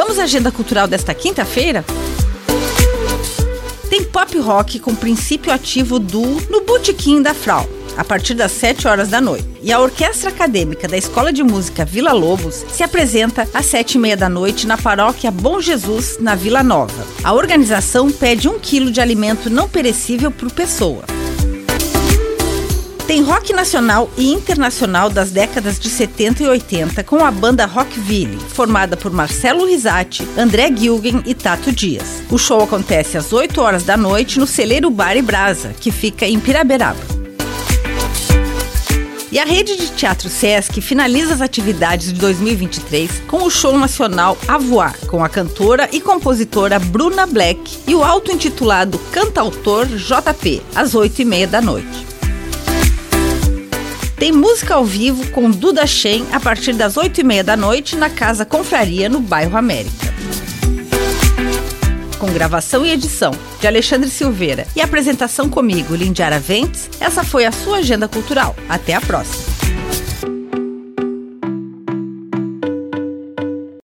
Vamos à agenda cultural desta quinta-feira? Tem pop rock com princípio ativo do no Botequim da Frau, a partir das 7 horas da noite. E a Orquestra Acadêmica da Escola de Música Vila Lobos se apresenta às 7 e meia da noite na paróquia Bom Jesus, na Vila Nova. A organização pede um quilo de alimento não perecível por pessoa. Tem rock nacional e internacional das décadas de 70 e 80 com a banda Rockville, formada por Marcelo Risati, André Gilgen e Tato Dias. O show acontece às 8 horas da noite no Celeiro Bar e Brasa, que fica em Piraberaba. E a rede de teatro Sesc finaliza as atividades de 2023 com o show nacional A com a cantora e compositora Bruna Black e o auto-intitulado Cantautor JP, às 8 e meia da noite. Tem música ao vivo com Duda Shen a partir das 8 e meia da noite na Casa Confraria, no bairro América. Com gravação e edição de Alexandre Silveira e apresentação comigo, Lindiara Ventes, essa foi a sua agenda cultural. Até a próxima!